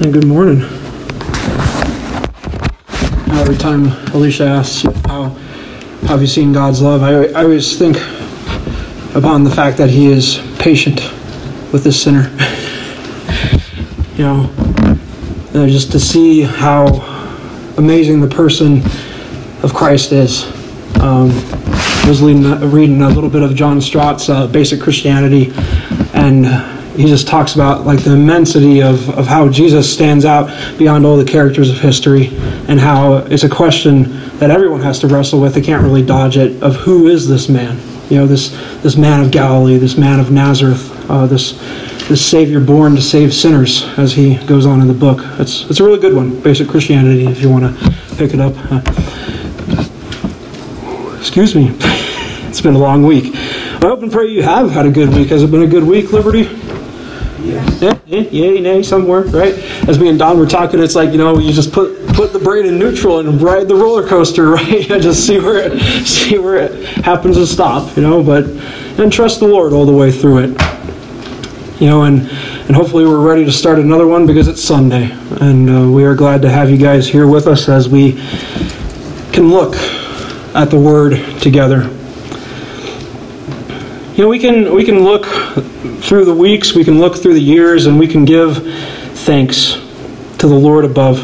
Hey, good morning. Every time Alicia asks how, have you seen God's love, I, I always think upon the fact that He is patient with this sinner. you know, uh, just to see how amazing the person of Christ is. Um, I was reading, a little bit of John Stott's uh, Basic Christianity, and he just talks about like the immensity of, of how Jesus stands out beyond all the characters of history, and how it's a question that everyone has to wrestle with. They can't really dodge it. Of who is this man? You know, this this man of Galilee, this man of Nazareth, uh, this this Savior born to save sinners, as he goes on in the book. It's it's a really good one, Basic Christianity, if you want to pick it up. Uh, excuse me, it's been a long week. I hope and pray you have had a good week. Has it been a good week, Liberty? Yeah, yay, nay, somewhere, right? As me and Don were talking, it's like you know, you just put put the brain in neutral and ride the roller coaster, right? and just see where it see where it happens to stop, you know. But and trust the Lord all the way through it, you know. And and hopefully we're ready to start another one because it's Sunday, and uh, we are glad to have you guys here with us as we can look at the Word together. You know, we can we can look through the weeks, we can look through the years, and we can give thanks to the Lord above.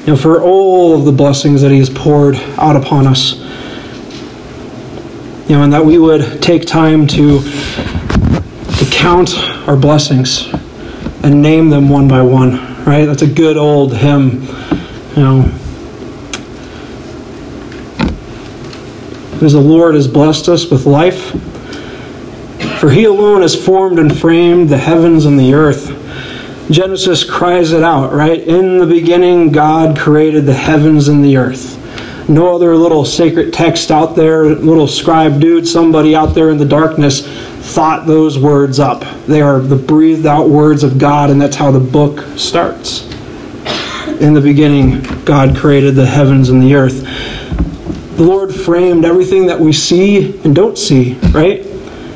You know, for all of the blessings that He has poured out upon us. You know, and that we would take time to to count our blessings and name them one by one. Right? That's a good old hymn. You know, because the Lord has blessed us with life. For he alone has formed and framed the heavens and the earth. Genesis cries it out, right? In the beginning, God created the heavens and the earth. No other little sacred text out there, little scribe dude, somebody out there in the darkness thought those words up. They are the breathed out words of God, and that's how the book starts. In the beginning, God created the heavens and the earth the Lord framed everything that we see and don't see, right?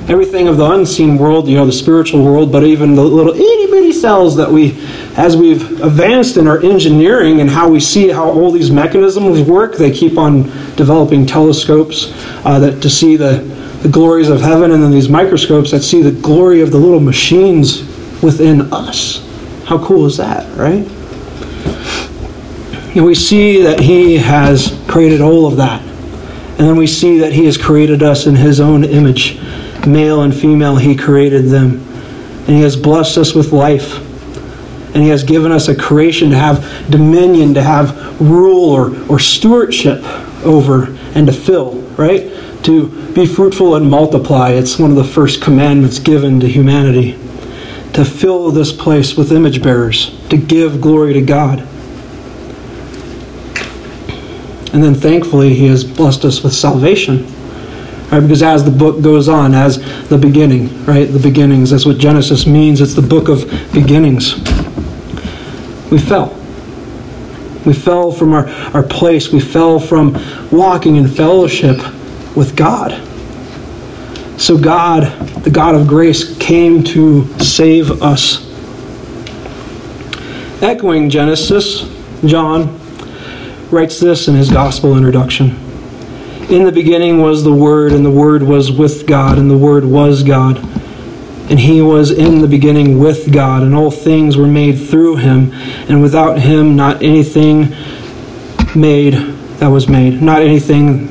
Everything of the unseen world, you know, the spiritual world, but even the little itty bitty cells that we, as we've advanced in our engineering and how we see how all these mechanisms work, they keep on developing telescopes uh, that to see the, the glories of heaven, and then these microscopes that see the glory of the little machines within us. How cool is that, right? And we see that He has created all of that. And then we see that He has created us in His own image. Male and female, He created them. And He has blessed us with life. And He has given us a creation to have dominion, to have rule or, or stewardship over, and to fill, right? To be fruitful and multiply. It's one of the first commandments given to humanity. To fill this place with image bearers, to give glory to God. And then thankfully, He has blessed us with salvation. Right? Because as the book goes on, as the beginning, right? The beginnings, that's what Genesis means. It's the book of beginnings. We fell. We fell from our, our place. We fell from walking in fellowship with God. So, God, the God of grace, came to save us. Echoing Genesis, John writes this in his gospel introduction In the beginning was the Word, and the Word was with God, and the Word was God. And he was in the beginning with God, and all things were made through him, and without him not anything made that was made. Not anything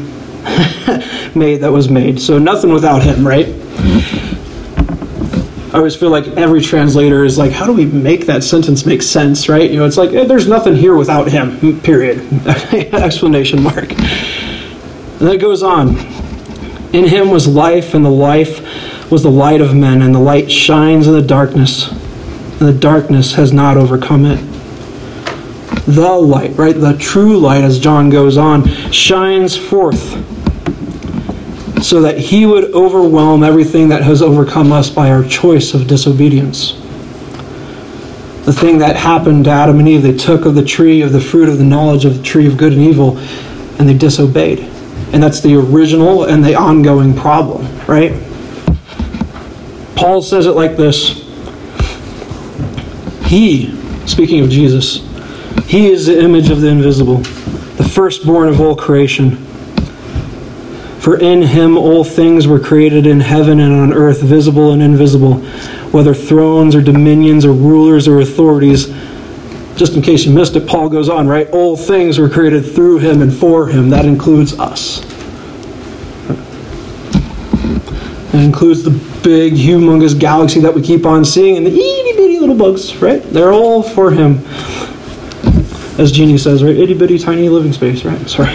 made that was made. So nothing without him, right? I always feel like every translator is like, how do we make that sentence make sense, right? You know, it's like eh, there's nothing here without him. Period. Explanation mark. And then it goes on. In him was life, and the life was the light of men, and the light shines in the darkness, and the darkness has not overcome it. The light, right? The true light, as John goes on, shines forth so that he would overwhelm everything that has overcome us by our choice of disobedience. The thing that happened to Adam and Eve, they took of the tree of the fruit of the knowledge of the tree of good and evil, and they disobeyed. And that's the original and the ongoing problem, right? Paul says it like this He speaking of Jesus. He is the image of the invisible, the firstborn of all creation. For in him all things were created in heaven and on earth, visible and invisible, whether thrones or dominions or rulers or authorities. Just in case you missed it, Paul goes on, right? All things were created through him and for him. That includes us. It includes the big, humongous galaxy that we keep on seeing and the itty bitty little bugs, right? They're all for him. As Genie says, right? Itty bitty tiny living space, right? Sorry.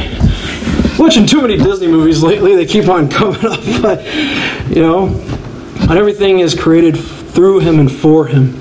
Watching too many Disney movies lately, they keep on coming up, but, you know, and everything is created through him and for him.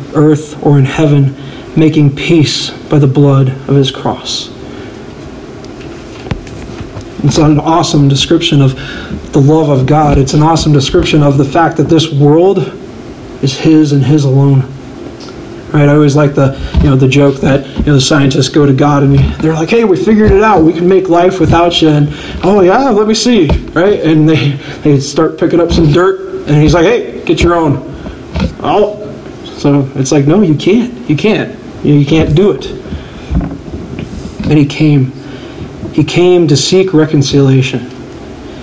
earth or in heaven, making peace by the blood of his cross. It's an awesome description of the love of God. It's an awesome description of the fact that this world is His and His alone. Right? I always like the you know the joke that you know the scientists go to God and they're like, "Hey, we figured it out. We can make life without you." And oh yeah, let me see. Right? And they they start picking up some dirt, and He's like, "Hey, get your own." Oh, so it's like, no, you can't. You can't. You, you can't do it. And He came. He came to seek reconciliation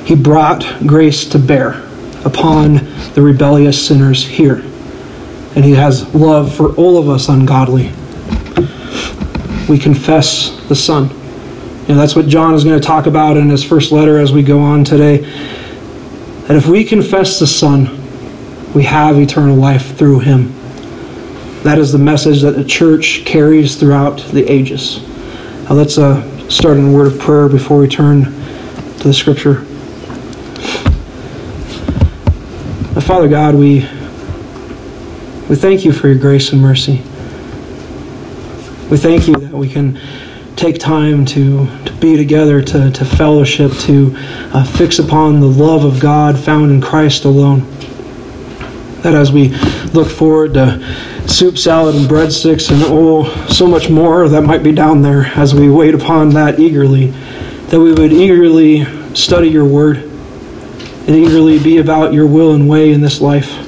he brought grace to bear upon the rebellious sinners here. And he has love for all of us ungodly. We confess the Son. And that's what John is going to talk about in his first letter as we go on today. That if we confess the Son, we have eternal life through him. That is the message that the church carries throughout the ages. Now let's uh, start in a word of prayer before we turn to the scripture. Father God, we, we thank you for your grace and mercy. We thank you that we can take time to, to be together, to, to fellowship, to uh, fix upon the love of God found in Christ alone. That as we look forward to soup, salad, and breadsticks, and oh, so much more that might be down there as we wait upon that eagerly, that we would eagerly study your word and eagerly be about your will and way in this life.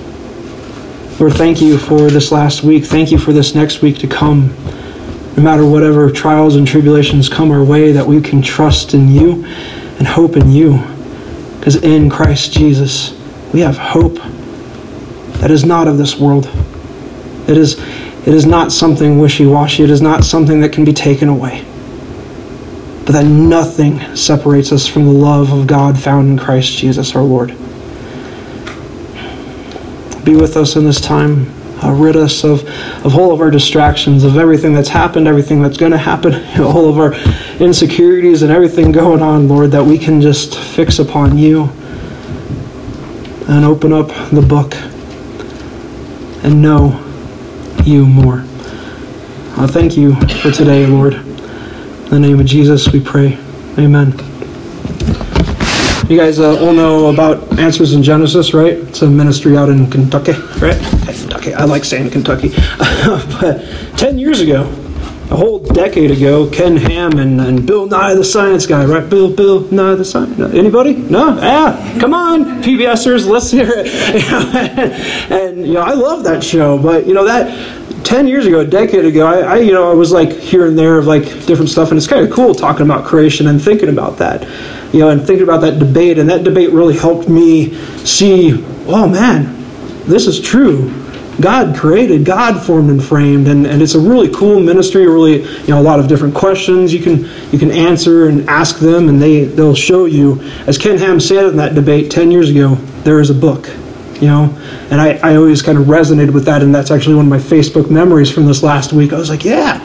Lord, thank you for this last week. Thank you for this next week to come. No matter whatever trials and tribulations come our way, that we can trust in you and hope in you. Because in Christ Jesus, we have hope that is not of this world. It is, it is not something wishy washy. It is not something that can be taken away but that nothing separates us from the love of God found in Christ Jesus our Lord. Be with us in this time. Uh, rid us of, of all of our distractions, of everything that's happened, everything that's going to happen, all of our insecurities and everything going on, Lord, that we can just fix upon you and open up the book and know you more. I thank you for today, Lord. In the name of Jesus, we pray. Amen. You guys uh, all know about Answers in Genesis, right? It's a ministry out in Kentucky, right? Kentucky. I like saying Kentucky. but 10 years ago, a whole decade ago, Ken Ham and, and Bill Nye the Science Guy, right? Bill, Bill Nye the Science. Anybody? No? Yeah. Come on, PBSers, let's hear it. and, you know, I love that show, but, you know, that 10 years ago, a decade ago, I, I, you know, I was like here and there of like different stuff, and it's kind of cool talking about creation and thinking about that, you know, and thinking about that debate, and that debate really helped me see, oh man, this is true. God created, God formed and framed, and, and it's a really cool ministry. Really, you know, a lot of different questions you can you can answer and ask them, and they they'll show you. As Ken Ham said in that debate ten years ago, there is a book you know and I, I always kind of resonated with that and that's actually one of my facebook memories from this last week i was like yeah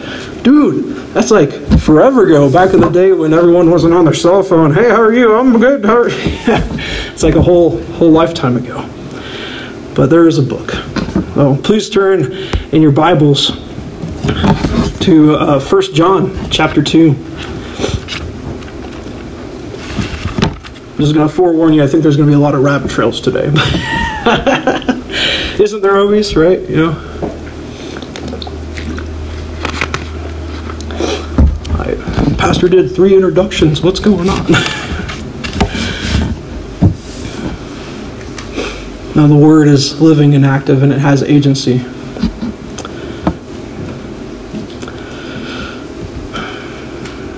dude that's like forever ago back in the day when everyone wasn't on their cell phone hey how are you i'm good how are you? it's like a whole whole lifetime ago but there is a book so please turn in your bibles to uh, 1 John chapter 2. I'm just going to forewarn you, I think there's going to be a lot of rabbit trails today. Isn't there always, right? You know? Pastor did three introductions. What's going on? now, the Word is living and active, and it has agency.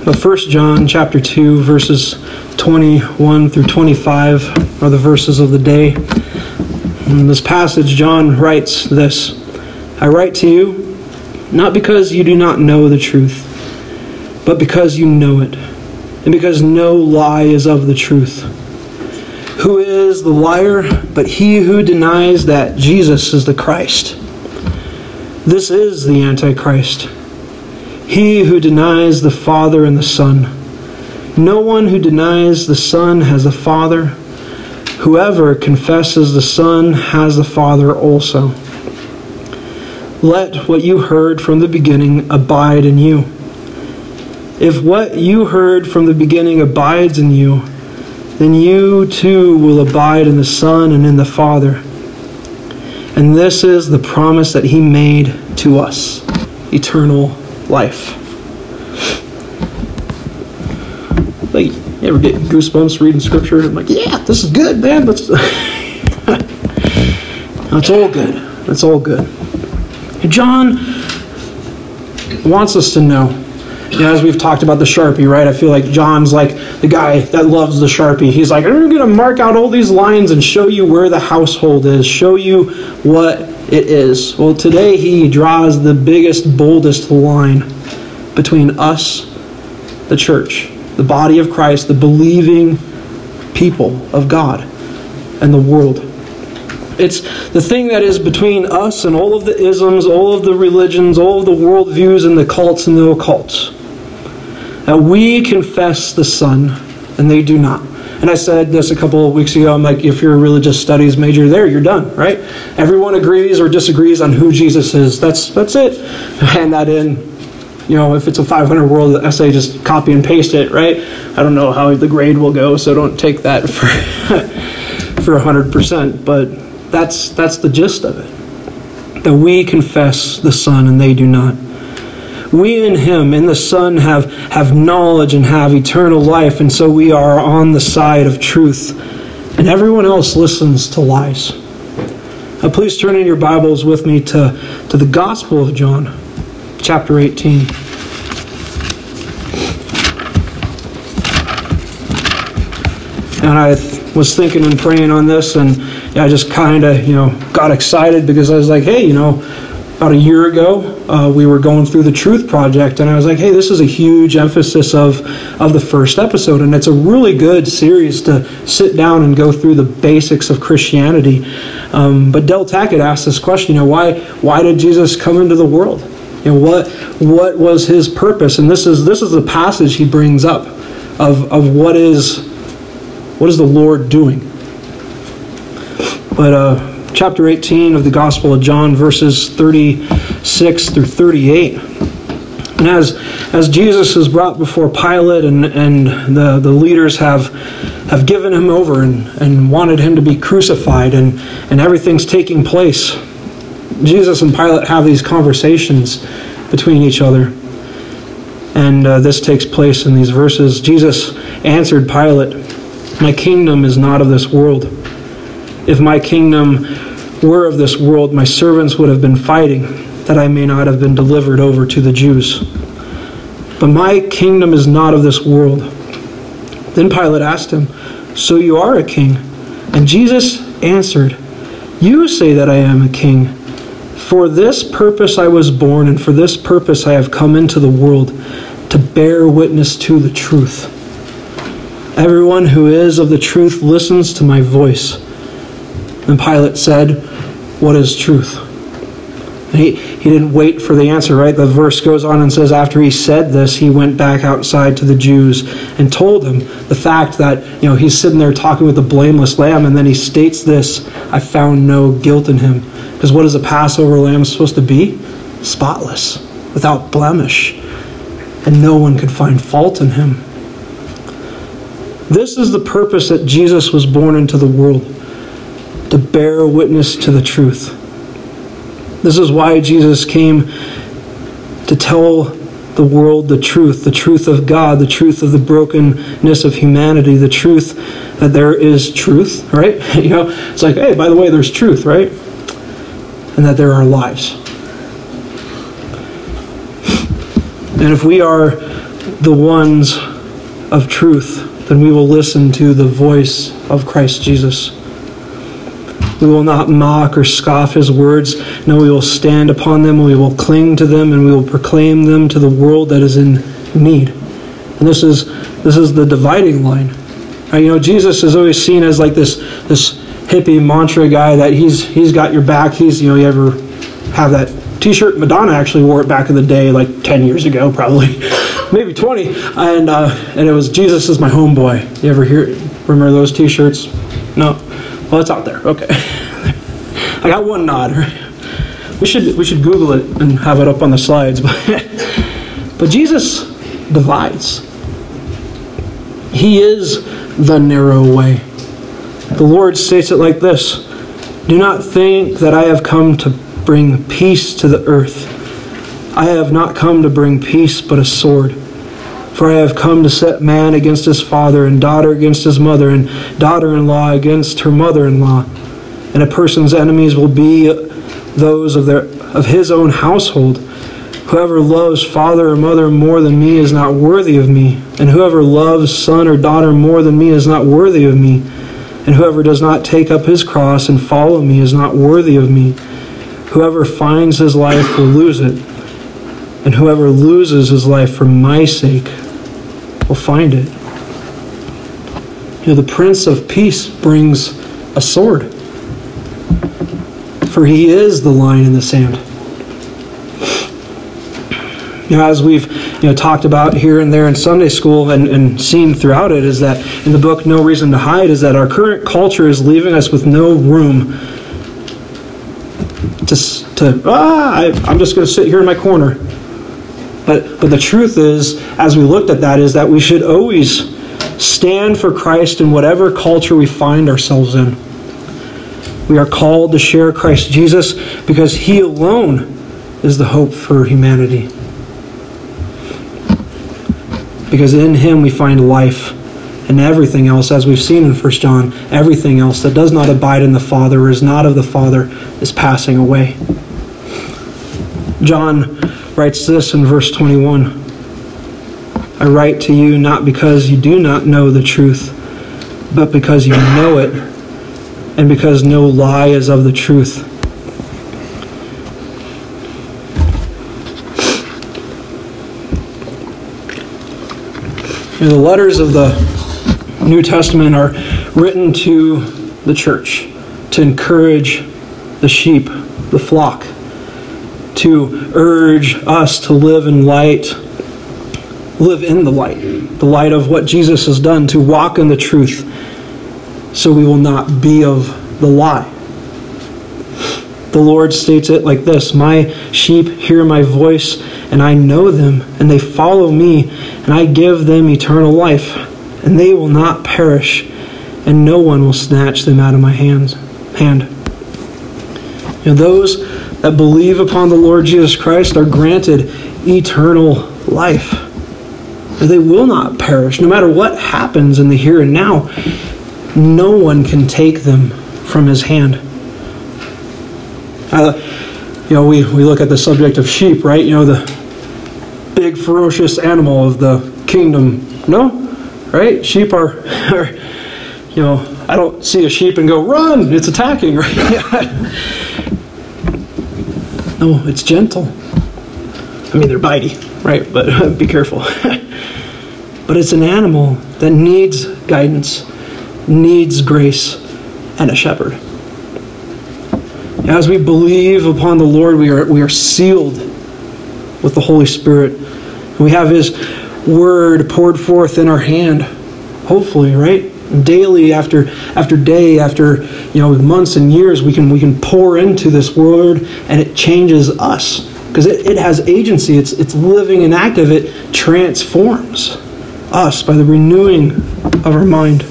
But 1 John chapter 2 verses 21 through 25 are the verses of the day. In this passage John writes this, I write to you not because you do not know the truth, but because you know it, and because no lie is of the truth. Who is the liar but he who denies that Jesus is the Christ? This is the Antichrist he who denies the Father and the Son. No one who denies the Son has the Father. Whoever confesses the Son has the Father also. Let what you heard from the beginning abide in you. If what you heard from the beginning abides in you, then you too will abide in the Son and in the Father. And this is the promise that He made to us eternal life. Like, you ever get goosebumps reading scripture? I'm like, yeah, this is good, man. That's, that's all good. That's all good. John wants us to know, you know, as we've talked about the Sharpie, right? I feel like John's like the guy that loves the Sharpie. He's like, I'm going to mark out all these lines and show you where the household is, show you what it is. Well, today he draws the biggest, boldest line between us, the church, the body of Christ, the believing people of God, and the world. It's the thing that is between us and all of the isms, all of the religions, all of the worldviews, and the cults and the occults. That we confess the Son, and they do not. And I said this a couple of weeks ago. I'm like, if you're a religious studies major, there you're done, right? Everyone agrees or disagrees on who Jesus is. That's that's it. Hand that in. You know, if it's a 500 word essay, just copy and paste it, right? I don't know how the grade will go, so don't take that for for 100%. But that's that's the gist of it. That we confess the Son and they do not we in him in the son have have knowledge and have eternal life and so we are on the side of truth. And everyone else listens to lies. Now please turn in your bibles with me to, to the gospel of john chapter 18 and i was thinking and praying on this and i just kind of you know got excited because i was like hey you know about a year ago, uh, we were going through the Truth Project, and I was like, "Hey, this is a huge emphasis of of the first episode, and it's a really good series to sit down and go through the basics of Christianity." Um, but Del Tackett asked this question: You know, why why did Jesus come into the world? You know, what what was his purpose? And this is this is the passage he brings up of of what is what is the Lord doing. But uh, chapter 18 of the Gospel of John, verses 36 through 38. And as, as Jesus is brought before Pilate and, and the, the leaders have, have given him over and, and wanted him to be crucified, and, and everything's taking place, Jesus and Pilate have these conversations between each other. And uh, this takes place in these verses. Jesus answered Pilate, My kingdom is not of this world. If my kingdom were of this world, my servants would have been fighting, that I may not have been delivered over to the Jews. But my kingdom is not of this world. Then Pilate asked him, So you are a king? And Jesus answered, You say that I am a king. For this purpose I was born, and for this purpose I have come into the world, to bear witness to the truth. Everyone who is of the truth listens to my voice. And Pilate said, What is truth? He, he didn't wait for the answer, right? The verse goes on and says, After he said this, he went back outside to the Jews and told them the fact that, you know, he's sitting there talking with the blameless lamb, and then he states this I found no guilt in him. Because what is a Passover lamb supposed to be? Spotless. without blemish, and no one could find fault in him. This is the purpose that Jesus was born into the world to bear witness to the truth. This is why Jesus came to tell the world the truth, the truth of God, the truth of the brokenness of humanity, the truth that there is truth, right? You know, it's like, hey, by the way, there's truth, right? And that there are lies. And if we are the ones of truth, then we will listen to the voice of Christ Jesus. We will not mock or scoff his words. No, we will stand upon them, we will cling to them, and we will proclaim them to the world that is in need. And this is this is the dividing line. Right? You know, Jesus is always seen as like this this hippie mantra guy that he's he's got your back. He's you know, you ever have that t-shirt madonna actually wore it back in the day like 10 years ago probably maybe 20 and uh, and it was jesus is my homeboy you ever hear remember those t-shirts no well, it's out there. Okay. I got one nod. We should we should Google it and have it up on the slides. But but Jesus divides. He is the narrow way. The Lord states it like this: Do not think that I have come to bring peace to the earth. I have not come to bring peace, but a sword. For I have come to set man against his father, and daughter against his mother, and daughter in law against her mother in law. And a person's enemies will be those of, their, of his own household. Whoever loves father or mother more than me is not worthy of me, and whoever loves son or daughter more than me is not worthy of me. And whoever does not take up his cross and follow me is not worthy of me. Whoever finds his life will lose it, and whoever loses his life for my sake will find it. You know, the Prince of Peace brings a sword, for he is the line in the sand. You know, as we've you know talked about here and there in Sunday school and, and seen throughout it, is that in the book No Reason to Hide, is that our current culture is leaving us with no room to, to ah, I, I'm just going to sit here in my corner but, but the truth is, as we looked at that, is that we should always stand for Christ in whatever culture we find ourselves in. We are called to share Christ Jesus because He alone is the hope for humanity. Because in Him we find life and everything else, as we've seen in 1 John, everything else that does not abide in the Father or is not of the Father is passing away. John writes this in verse 21 I write to you not because you do not know the truth, but because you know it, and because no lie is of the truth. the letters of the New Testament are written to the church to encourage the sheep, the flock to urge us to live in light, live in the light, the light of what Jesus has done, to walk in the truth, so we will not be of the lie. The Lord states it like this My sheep hear my voice, and I know them, and they follow me, and I give them eternal life, and they will not perish, and no one will snatch them out of my hands. Hand. You know, those that believe upon the Lord Jesus Christ are granted eternal life. They will not perish. No matter what happens in the here and now, no one can take them from his hand. Uh, you know, we, we look at the subject of sheep, right? You know, the big ferocious animal of the kingdom. No? Right? Sheep are, are you know, I don't see a sheep and go, run, it's attacking, right? No, it's gentle. I mean, they're bitey, right? But be careful. but it's an animal that needs guidance, needs grace, and a shepherd. As we believe upon the Lord, we are, we are sealed with the Holy Spirit. We have His Word poured forth in our hand, hopefully, right? Daily after after day after you know months and years we can we can pour into this word and it changes us because it, it has agency. It's, it's living and active. It transforms us by the renewing of our mind.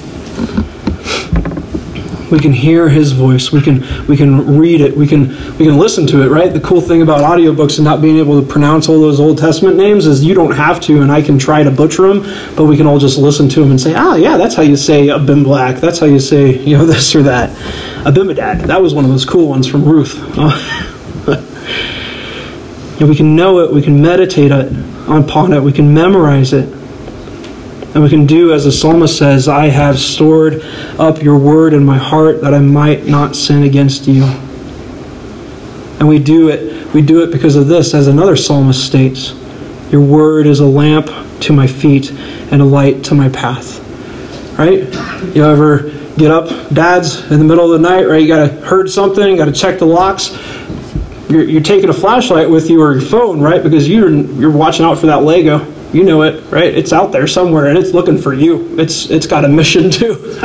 We can hear his voice. We can we can read it. We can we can listen to it, right? The cool thing about audiobooks and not being able to pronounce all those Old Testament names is you don't have to and I can try to butcher them, but we can all just listen to them and say, "Ah, yeah, that's how you say Abimelech. That's how you say, you know, this or that." Abimedad. That was one of those cool ones from Ruth. and we can know it, we can meditate upon it, we can memorize it. And we can do as the psalmist says, I have stored up your word in my heart that I might not sin against you. And we do it, we do it because of this, as another psalmist states. Your word is a lamp to my feet and a light to my path. Right? You ever get up, dads, in the middle of the night, right? You gotta heard something, you gotta check the locks. You're, you're taking a flashlight with you or your phone, right? Because you're you're watching out for that Lego you know it, right? It's out there somewhere and it's looking for you. It's it's got a mission too. you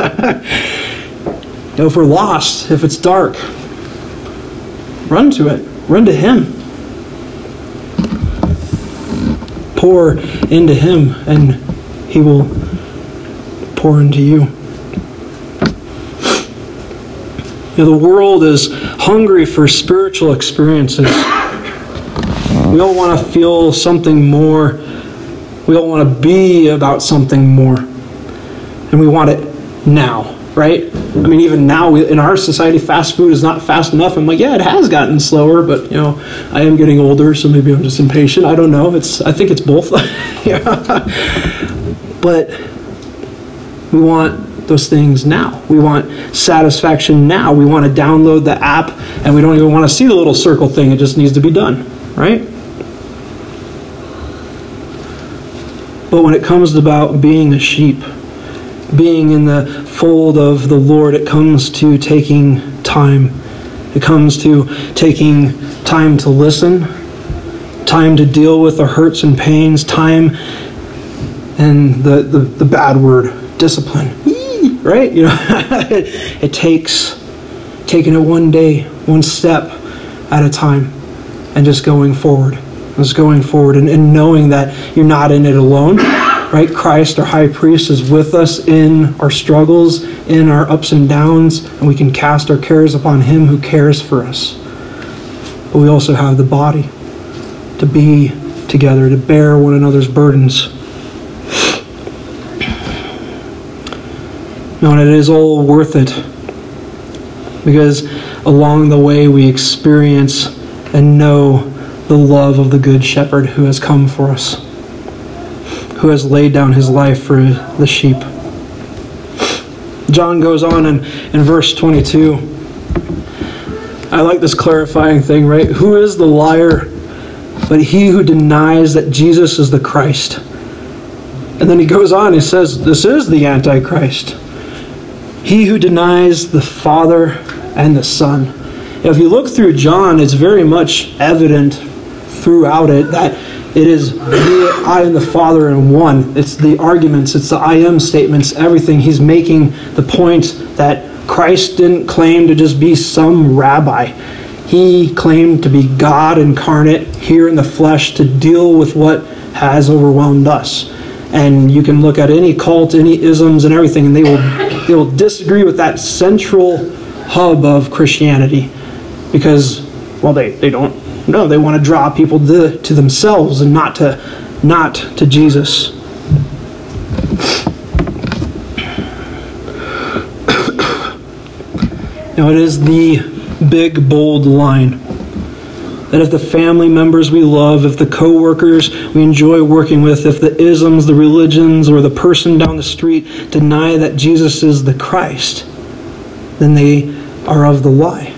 know, if we're lost, if it's dark, run to it. Run to him. Pour into him and he will pour into you. You know, the world is hungry for spiritual experiences. We all want to feel something more we all want to be about something more. And we want it now, right? I mean, even now we, in our society, fast food is not fast enough. I'm like, yeah, it has gotten slower, but you know, I am getting older, so maybe I'm just impatient. I don't know. It's I think it's both. yeah. But we want those things now. We want satisfaction now. We want to download the app, and we don't even want to see the little circle thing. It just needs to be done, right? But when it comes about being a sheep, being in the fold of the Lord, it comes to taking time. It comes to taking time to listen, time to deal with the hurts and pains, time and the, the, the bad word, discipline. Right? You know, it takes taking it one day, one step at a time, and just going forward is going forward and, and knowing that you're not in it alone right? Christ, our high priest, is with us in our struggles, in our ups and downs, and we can cast our cares upon him who cares for us. But we also have the body to be together, to bear one another's burdens. No, and it is all worth it because along the way we experience and know the love of the Good Shepherd who has come for us, who has laid down his life for the sheep. John goes on in, in verse 22. I like this clarifying thing, right? Who is the liar but he who denies that Jesus is the Christ? And then he goes on, he says, This is the Antichrist. He who denies the Father and the Son. If you look through John, it's very much evident throughout it that it is the I and the Father in one. It's the arguments, it's the I am statements, everything. He's making the point that Christ didn't claim to just be some rabbi. He claimed to be God incarnate here in the flesh to deal with what has overwhelmed us. And you can look at any cult, any isms, and everything, and they will they will disagree with that central hub of Christianity because, well, they, they don't no, they want to draw people to, to themselves and not to not to Jesus. now it is the big bold line that if the family members we love, if the coworkers we enjoy working with, if the isms, the religions, or the person down the street deny that Jesus is the Christ, then they are of the lie.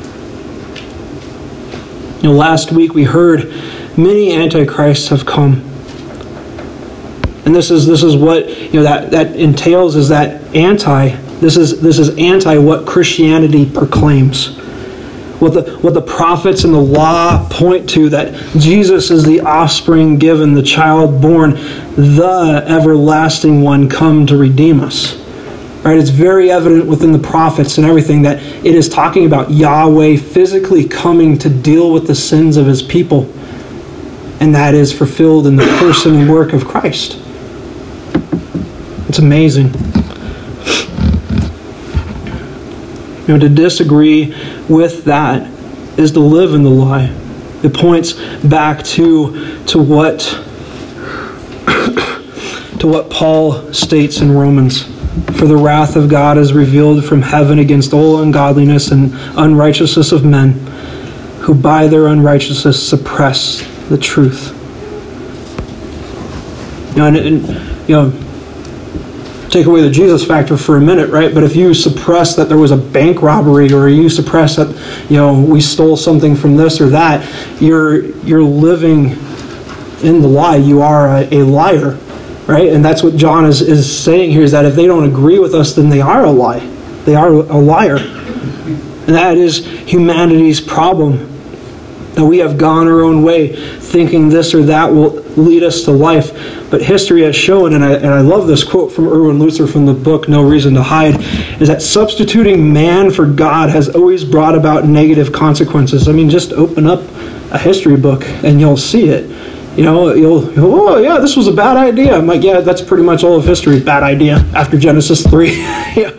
You know, last week we heard many antichrists have come. And this is this is what you know that, that entails is that anti this is this is anti what Christianity proclaims. What the what the prophets and the law point to that Jesus is the offspring given, the child born, the everlasting one come to redeem us. Right? It's very evident within the prophets and everything that it is talking about Yahweh physically coming to deal with the sins of his people. and that is fulfilled in the person and work of Christ. It's amazing. You know, to disagree with that is to live in the lie. It points back to, to what to what Paul states in Romans. For the wrath of God is revealed from heaven against all ungodliness and unrighteousness of men, who by their unrighteousness suppress the truth. You know, and, and, you know, take away the Jesus factor for a minute, right? But if you suppress that there was a bank robbery, or you suppress that you know we stole something from this or that, you're you're living in the lie. You are a, a liar, right? And that's what John is, is saying here is that if they don't agree with us, then they are a lie. They are a liar. And that is humanity's problem. That we have gone our own way, thinking this or that will lead us to life. But history has shown, and I, and I love this quote from Erwin Lutzer from the book No Reason to Hide, is that substituting man for God has always brought about negative consequences. I mean, just open up a history book and you'll see it you know, you'll, oh, yeah, this was a bad idea. I'm like, yeah, that's pretty much all of history. Bad idea after Genesis 3. yeah,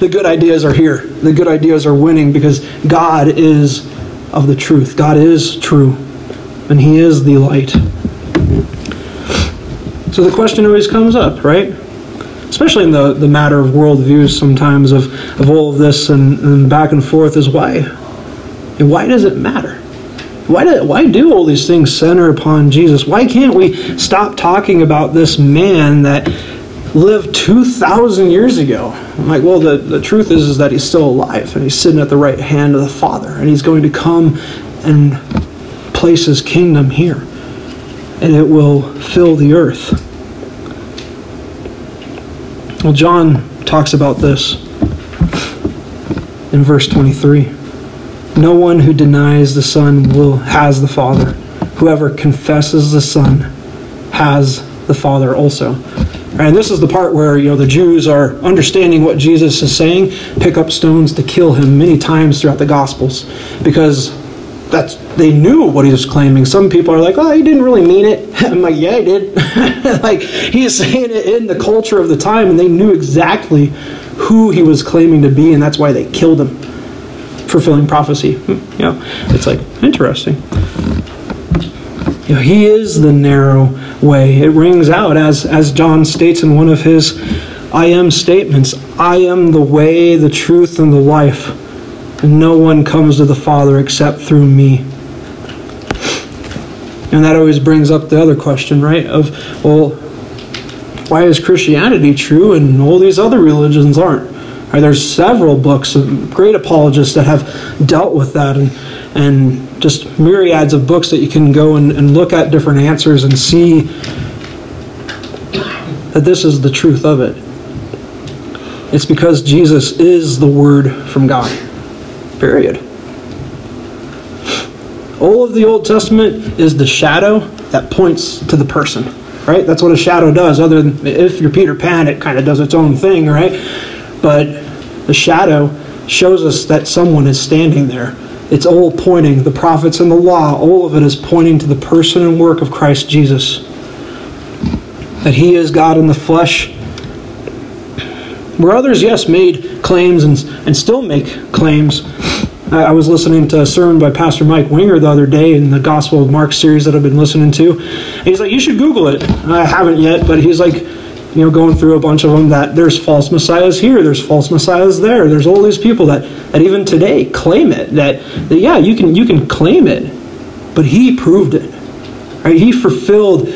the good ideas are here. The good ideas are winning because God is of the truth. God is true, and He is the light. So the question always comes up, right? Especially in the, the matter of worldviews sometimes of, of all of this and, and back and forth is why? And why does it matter? Why do, why do all these things center upon Jesus? Why can't we stop talking about this man that lived 2,000 years ago? I'm like, well, the, the truth is, is that he's still alive and he's sitting at the right hand of the Father and he's going to come and place his kingdom here and it will fill the earth. Well, John talks about this in verse 23. No one who denies the Son will has the Father. Whoever confesses the Son has the Father also. And this is the part where you know the Jews are understanding what Jesus is saying, pick up stones to kill him many times throughout the Gospels, because that's they knew what he was claiming. Some people are like, "Oh, he didn't really mean it." I'm like, "Yeah, he did." like he is saying it in the culture of the time, and they knew exactly who he was claiming to be, and that's why they killed him fulfilling prophecy. Hmm, you know, it's like interesting. You know, he is the narrow way. It rings out as as John states in one of his I am statements. I am the way, the truth, and the life. And no one comes to the Father except through me. And that always brings up the other question, right? Of, well, why is Christianity true and all these other religions aren't? There's several books of great apologists that have dealt with that and, and just myriads of books that you can go and, and look at different answers and see that this is the truth of it. It's because Jesus is the Word from God. Period. All of the Old Testament is the shadow that points to the person, right? That's what a shadow does. Other than if you're Peter Pan, it kind of does its own thing, right? But the shadow shows us that someone is standing there. It's all pointing, the prophets and the law, all of it is pointing to the person and work of Christ Jesus. That he is God in the flesh. Where others, yes, made claims and, and still make claims. I, I was listening to a sermon by Pastor Mike Winger the other day in the Gospel of Mark series that I've been listening to. And he's like, You should Google it. I haven't yet, but he's like, you know, going through a bunch of them that there's false messiahs here, there's false messiahs there. There's all these people that, that even today claim it. That, that yeah, you can you can claim it, but he proved it. Right? He fulfilled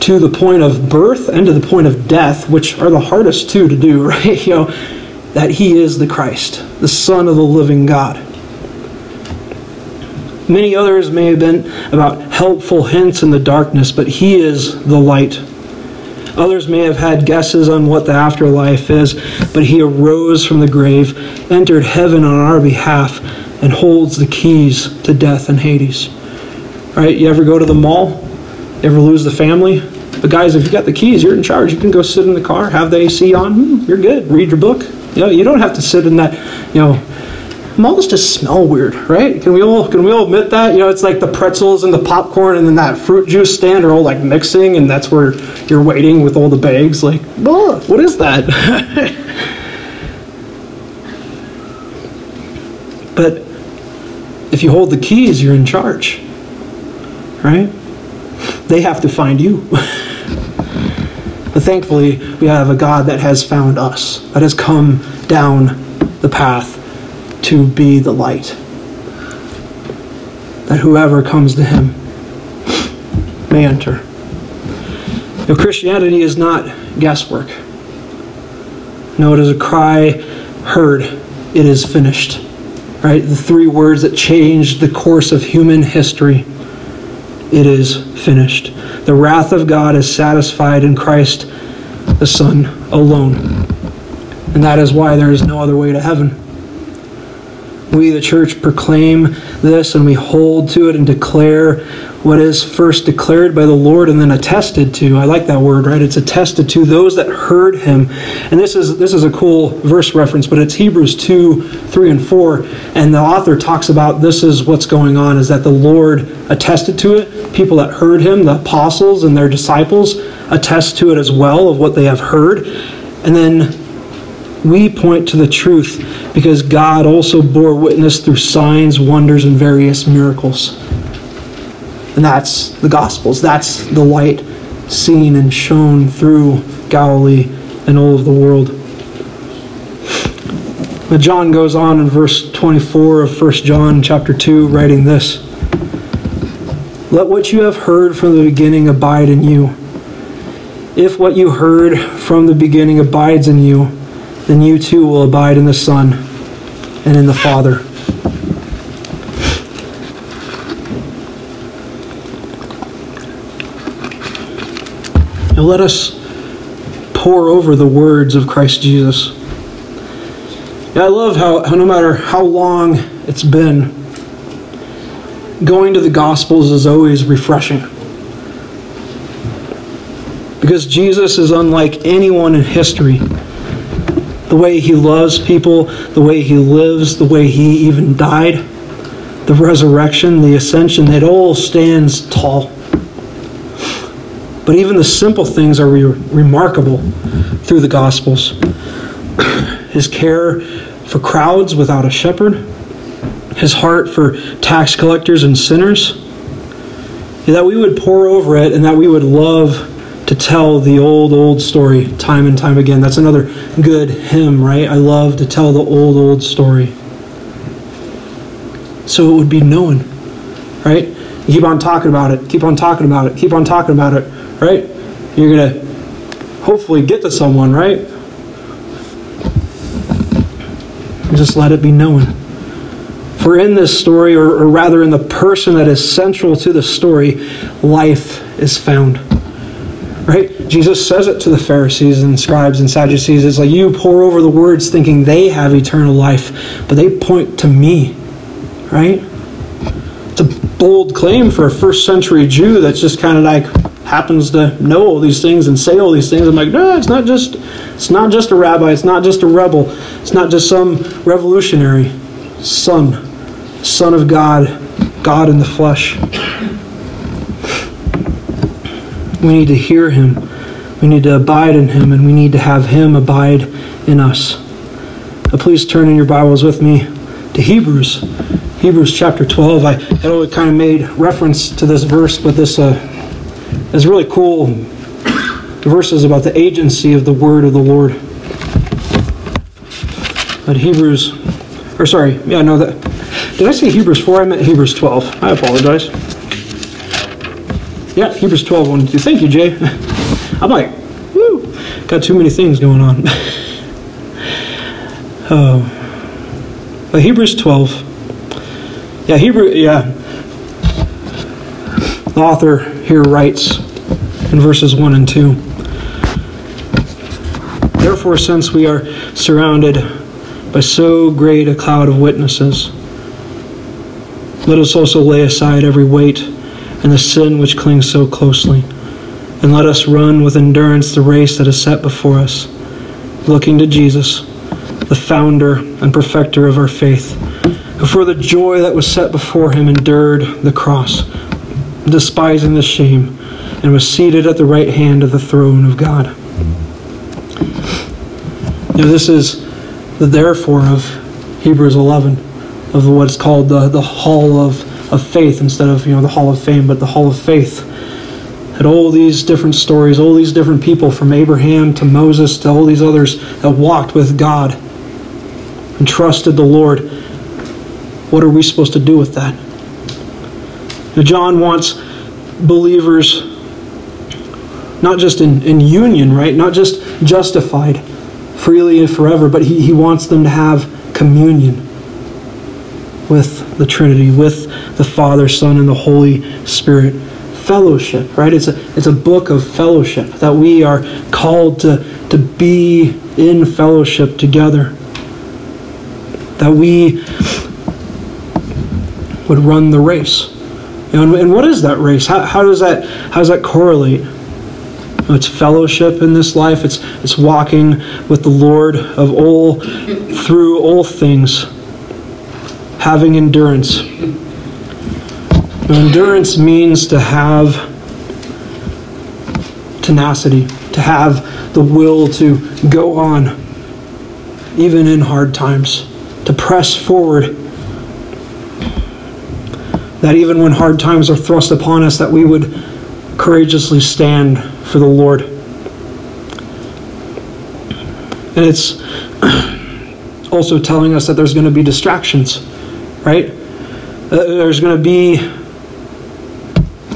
to the point of birth and to the point of death, which are the hardest two to do, right? You know, that he is the Christ, the Son of the living God. Many others may have been about helpful hints in the darkness, but he is the light Others may have had guesses on what the afterlife is, but he arose from the grave, entered heaven on our behalf, and holds the keys to death and Hades. All right, You ever go to the mall? You ever lose the family? But guys, if you got the keys, you're in charge. You can go sit in the car, have the AC on. Hmm, you're good. Read your book. You know, you don't have to sit in that, you know, malls just smell weird, right? Can we all can we all admit that? You know, it's like the pretzels and the popcorn and then that fruit juice stand are all like mixing, and that's where you're waiting with all the bags. Like, what is that? but if you hold the keys, you're in charge, right? They have to find you. but thankfully, we have a God that has found us, that has come down the path to be the light. That whoever comes to him may enter. Now, Christianity is not guesswork. No, it is a cry heard, it is finished. Right? The three words that changed the course of human history. It is finished. The wrath of God is satisfied in Christ the Son alone. And that is why there is no other way to heaven. We, the church, proclaim this and we hold to it and declare what is first declared by the Lord and then attested to. I like that word, right? It's attested to those that heard him. And this is this is a cool verse reference, but it's Hebrews 2, 3, and 4. And the author talks about this is what's going on, is that the Lord attested to it. People that heard him, the apostles and their disciples, attest to it as well of what they have heard. And then we point to the truth because God also bore witness through signs, wonders, and various miracles. And that's the Gospels. That's the light seen and shown through Galilee and all of the world. But John goes on in verse 24 of 1 John chapter 2, writing this Let what you have heard from the beginning abide in you. If what you heard from the beginning abides in you, then you too will abide in the Son and in the Father. Now let us pore over the words of Christ Jesus. Yeah, I love how, how no matter how long it's been, going to the Gospels is always refreshing. Because Jesus is unlike anyone in history the way he loves people, the way he lives, the way he even died, the resurrection, the ascension, it all stands tall. But even the simple things are re- remarkable through the Gospels. His care for crowds without a shepherd, his heart for tax collectors and sinners, that we would pore over it and that we would love to tell the old, old story time and time again. That's another good hymn, right? I love to tell the old, old story. So it would be known, right? You keep on talking about it, keep on talking about it, keep on talking about it, right? You're going to hopefully get to someone, right? Just let it be known. For in this story, or, or rather in the person that is central to the story, life is found right? Jesus says it to the Pharisees and scribes and Sadducees. It's like you pore over the words thinking they have eternal life, but they point to me, right? It's a bold claim for a first century Jew that's just kind of like happens to know all these things and say all these things. I'm like, no, it's not just it's not just a rabbi, it's not just a rebel, it's not just some revolutionary son, son of God, God in the flesh. We need to hear him. We need to abide in him, and we need to have him abide in us. Now, please turn in your Bibles with me to Hebrews. Hebrews chapter 12. I had kind of made reference to this verse, but this uh, is really cool. The verse is about the agency of the word of the Lord. But Hebrews, or sorry, yeah, no, that. Did I say Hebrews 4? I meant Hebrews 12. I apologize. Yeah, Hebrews 12, 1 2. Thank you, Jay. I'm like, whoo, got too many things going on. oh. But Hebrews 12. Yeah, Hebrew, yeah. The author here writes in verses 1 and 2. Therefore, since we are surrounded by so great a cloud of witnesses, let us also lay aside every weight and the sin which clings so closely. And let us run with endurance the race that is set before us, looking to Jesus, the founder and perfecter of our faith, who for the joy that was set before him endured the cross, despising the shame, and was seated at the right hand of the throne of God. Know, this is the therefore of Hebrews 11, of what's called the, the hall of, of faith instead of you know the hall of fame, but the hall of faith. Had all these different stories, all these different people from Abraham to Moses to all these others that walked with God and trusted the Lord. What are we supposed to do with that? Now, John wants believers not just in, in union, right? Not just justified freely and forever, but he, he wants them to have communion with the Trinity, with the Father, Son, and the Holy Spirit. Fellowship, right? It's a, it's a book of fellowship that we are called to, to be in fellowship together. That we would run the race. You know, and, and what is that race? How, how does that how does that correlate? It's fellowship in this life. It's it's walking with the Lord of all through all things, having endurance. endurance means to have tenacity, to have the will to go on, even in hard times, to press forward. That even when hard times are thrust upon us, that we would courageously stand for the Lord. And it's also telling us that there's going to be distractions, right? Uh, there's going to be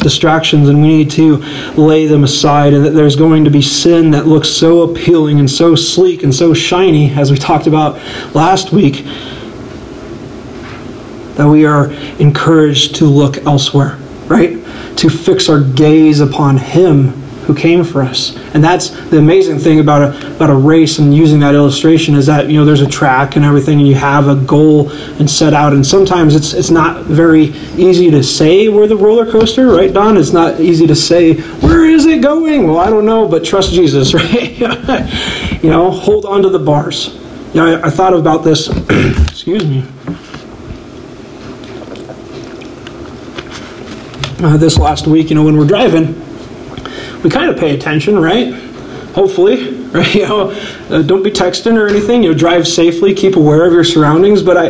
distractions and we need to lay them aside and that there's going to be sin that looks so appealing and so sleek and so shiny as we talked about last week that we are encouraged to look elsewhere right to fix our gaze upon him who came for us. And that's the amazing thing about a about a race and using that illustration is that you know there's a track and everything and you have a goal and set out and sometimes it's it's not very easy to say where the roller coaster, right Don? It's not easy to say where is it going? Well, I don't know, but trust Jesus, right? you know, hold on to the bars. You know, I, I thought about this excuse me. Uh, this last week, you know, when we're driving, we kind of pay attention, right? Hopefully, right? You know, uh, don't be texting or anything. You know, drive safely, keep aware of your surroundings. But I,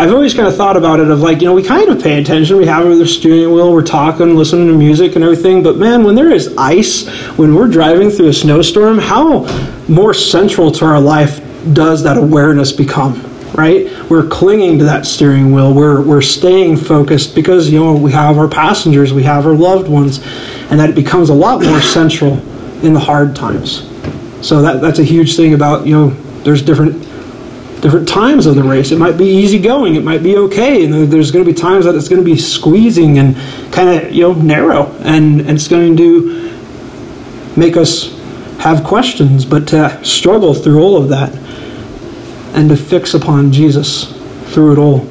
I've always kind of thought about it of like, you know, we kind of pay attention. We have the steering wheel, we're talking, listening to music and everything. But man, when there is ice, when we're driving through a snowstorm, how more central to our life does that awareness become? right? We're clinging to that steering wheel. We're, we're staying focused because, you know, we have our passengers, we have our loved ones and that it becomes a lot more central in the hard times. So that, that's a huge thing about, you know, there's different different times of the race. It might be easy going, it might be okay, and there's going to be times that it's going to be squeezing and kind of you know narrow, and, and it's going to make us have questions, but to struggle through all of that and to fix upon Jesus through it all.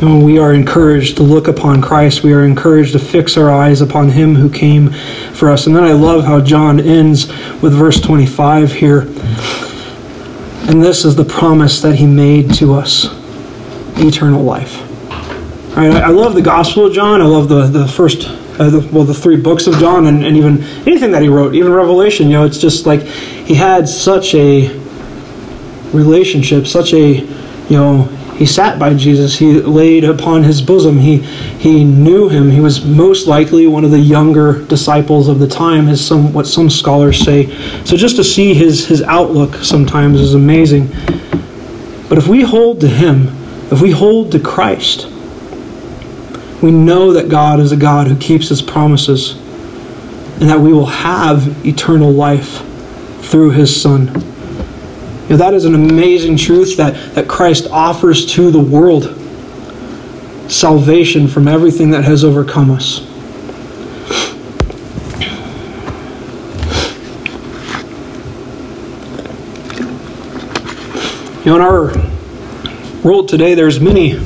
And we are encouraged to look upon Christ. We are encouraged to fix our eyes upon Him who came for us. And then I love how John ends with verse 25 here. And this is the promise that He made to us eternal life. Right, I love the Gospel of John. I love the, the first, uh, the, well, the three books of John and, and even anything that he wrote, even Revelation. You know, it's just like he had such a relationship, such a, you know, he sat by Jesus. He laid upon his bosom. He, he knew him. He was most likely one of the younger disciples of the time, as some, what some scholars say. So just to see his, his outlook sometimes is amazing. But if we hold to him, if we hold to Christ, we know that God is a God who keeps his promises and that we will have eternal life through his Son. Know, that is an amazing truth that, that Christ offers to the world salvation from everything that has overcome us. You know, in our world today, there's many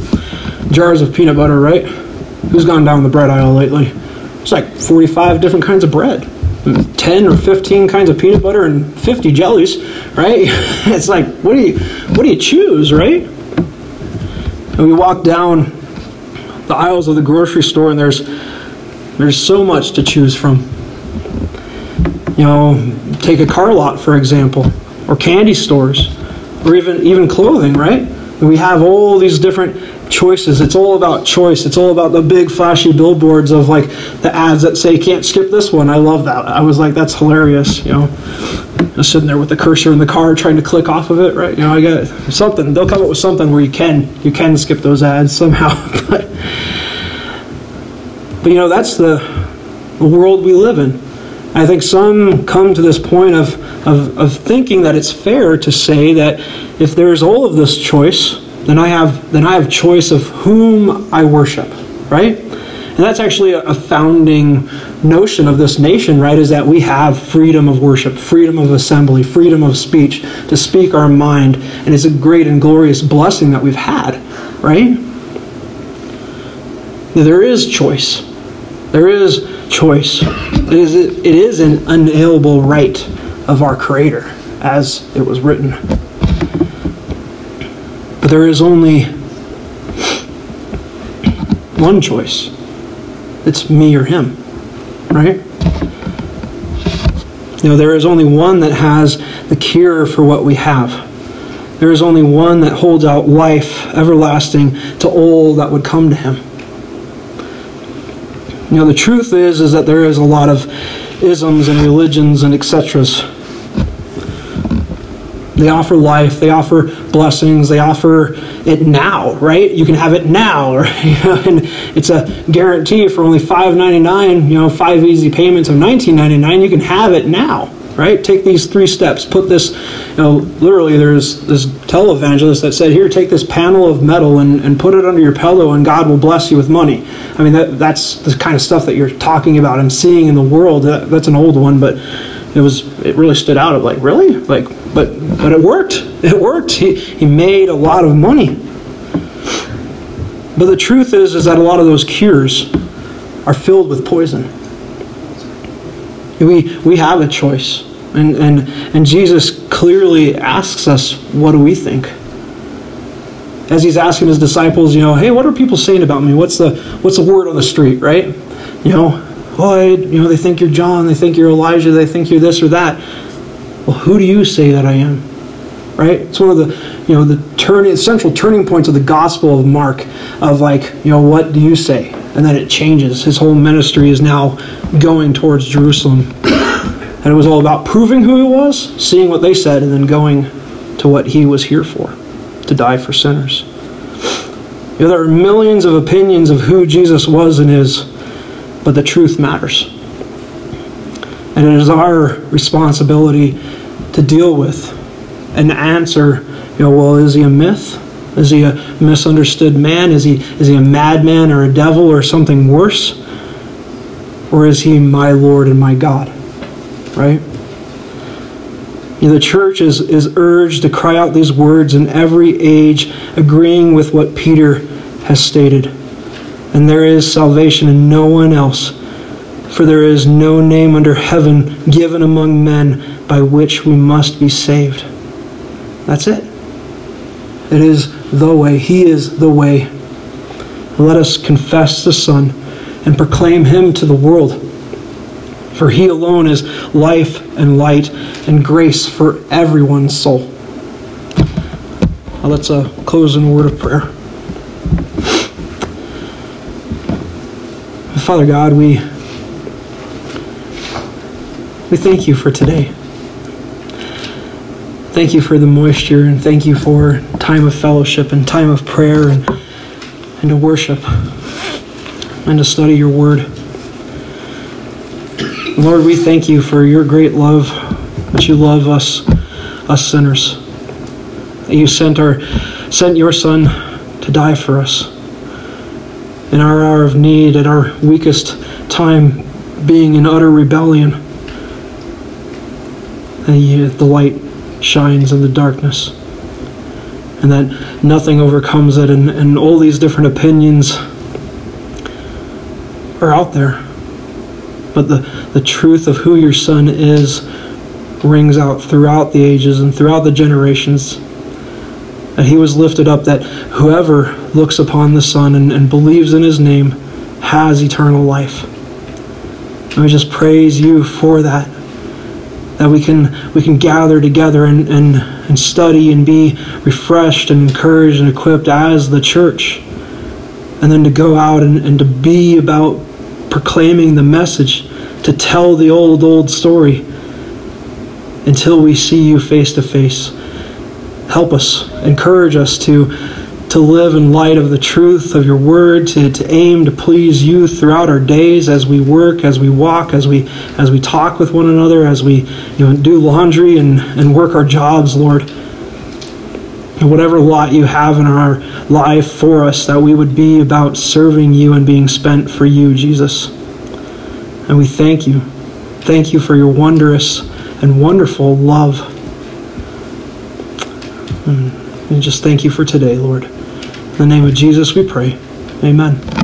jars of peanut butter, right? Who's gone down the bread aisle lately? It's like 45 different kinds of bread. 10 or 15 kinds of peanut butter and 50 jellies, right? it's like, what do you, what do you choose, right? And we walk down the aisles of the grocery store and there's, there's so much to choose from. You know, take a car lot, for example, or candy stores, or even, even clothing, right? we have all these different choices. It's all about choice. It's all about the big flashy billboards of like the ads that say can't skip this one. I love that. I was like, that's hilarious. You know, just sitting there with the cursor in the car trying to click off of it. Right? You know, I got something. They'll come up with something where you can you can skip those ads somehow. but but you know that's the, the world we live in. I think some come to this point of, of, of thinking that it's fair to say that if there's all of this choice, then I have then I have choice of whom I worship, right? And that's actually a, founding notion of this nation, right? Is that we have freedom of worship, freedom of assembly, freedom of speech to speak our mind, and it's a great and glorious blessing that we've had, right? There is choice. There is choice. It is, it is an unalienable right of our Creator, as it was written there is only one choice it's me or him, right? You know, there is only one that has the cure for what we have. There is only one that holds out life everlasting to all that would come to him. You know, the truth is is that there is a lot of isms and religions and etceteras they offer life, they offer blessings, they offer it now, right? You can have it now, and it's a guarantee for only five ninety nine. You know, five easy payments of nineteen ninety nine. You can have it now, right? Take these three steps. Put this, you know, literally. There's this televangelist that said, "Here, take this panel of metal and, and put it under your pillow, and God will bless you with money." I mean, that that's the kind of stuff that you're talking about and seeing in the world. That, that's an old one, but it was it really stood out of like really? Like but but it worked. It worked. He, he made a lot of money. But the truth is is that a lot of those cures are filled with poison. We we have a choice. And and and jesus clearly asks us what do we think? As he's asking his disciples you know hey what are people saying about me? What's the what's the word on the street right? You know oh, you know, they think you're John, they think you're Elijah, they think you're this or that. Well, who do you say that I am? Right? It's one of the, you know, the turning, central turning points of the Gospel of Mark, of like, you know, what do you say? And then it changes. His whole ministry is now going towards Jerusalem. And it was all about proving who he was, seeing what they said, and then going to what he was here for, to die for sinners. You know, there are millions of opinions of who Jesus was and is but the truth matters. And it is our responsibility to deal with and answer, you know, well, is he a myth? Is he a misunderstood man? Is he, is he a madman or a devil or something worse? Or is he my Lord and my God? Right? You know, the church is, is urged to cry out these words in every age, agreeing with what Peter has stated and there is salvation in no one else. For there is no name under heaven given among men by which we must be saved. That's it. It is the way. He is the way. Let us confess the Son and proclaim Him to the world. For He alone is life and light and grace for everyone's soul. Now let's uh, close in a word of prayer. Father God, we we thank you for today. Thank you for the moisture and thank you for time of fellowship and time of prayer and, and to worship and to study your word. Lord, we thank you for your great love, that you love us, us sinners. That you sent our sent your son to die for us in our hour of need, at our weakest time, being in utter rebellion. And uh, the light shines in the darkness. And that nothing overcomes it, and, and all these different opinions are out there. but the, the truth of who your Son is rings out throughout the ages and throughout the generations. That he was lifted up, that whoever looks upon the Son and, and believes in his name has eternal life. And we just praise you for that. That we can we can gather together and, and, and study and be refreshed and encouraged and equipped as the church. And then to go out and, and to be about proclaiming the message, to tell the old, old story until we see you face to face. Help us, encourage us to, to live in light of the truth of your word, to, to aim to please you throughout our days as we work, as we walk, as we as we talk with one another, as we you know, do laundry and, and work our jobs, Lord. And whatever lot you have in our life for us, that we would be about serving you and being spent for you, Jesus. And we thank you. Thank you for your wondrous and wonderful love. Hmm. And just thank you for today, Lord. In the name of Jesus we pray. Amen.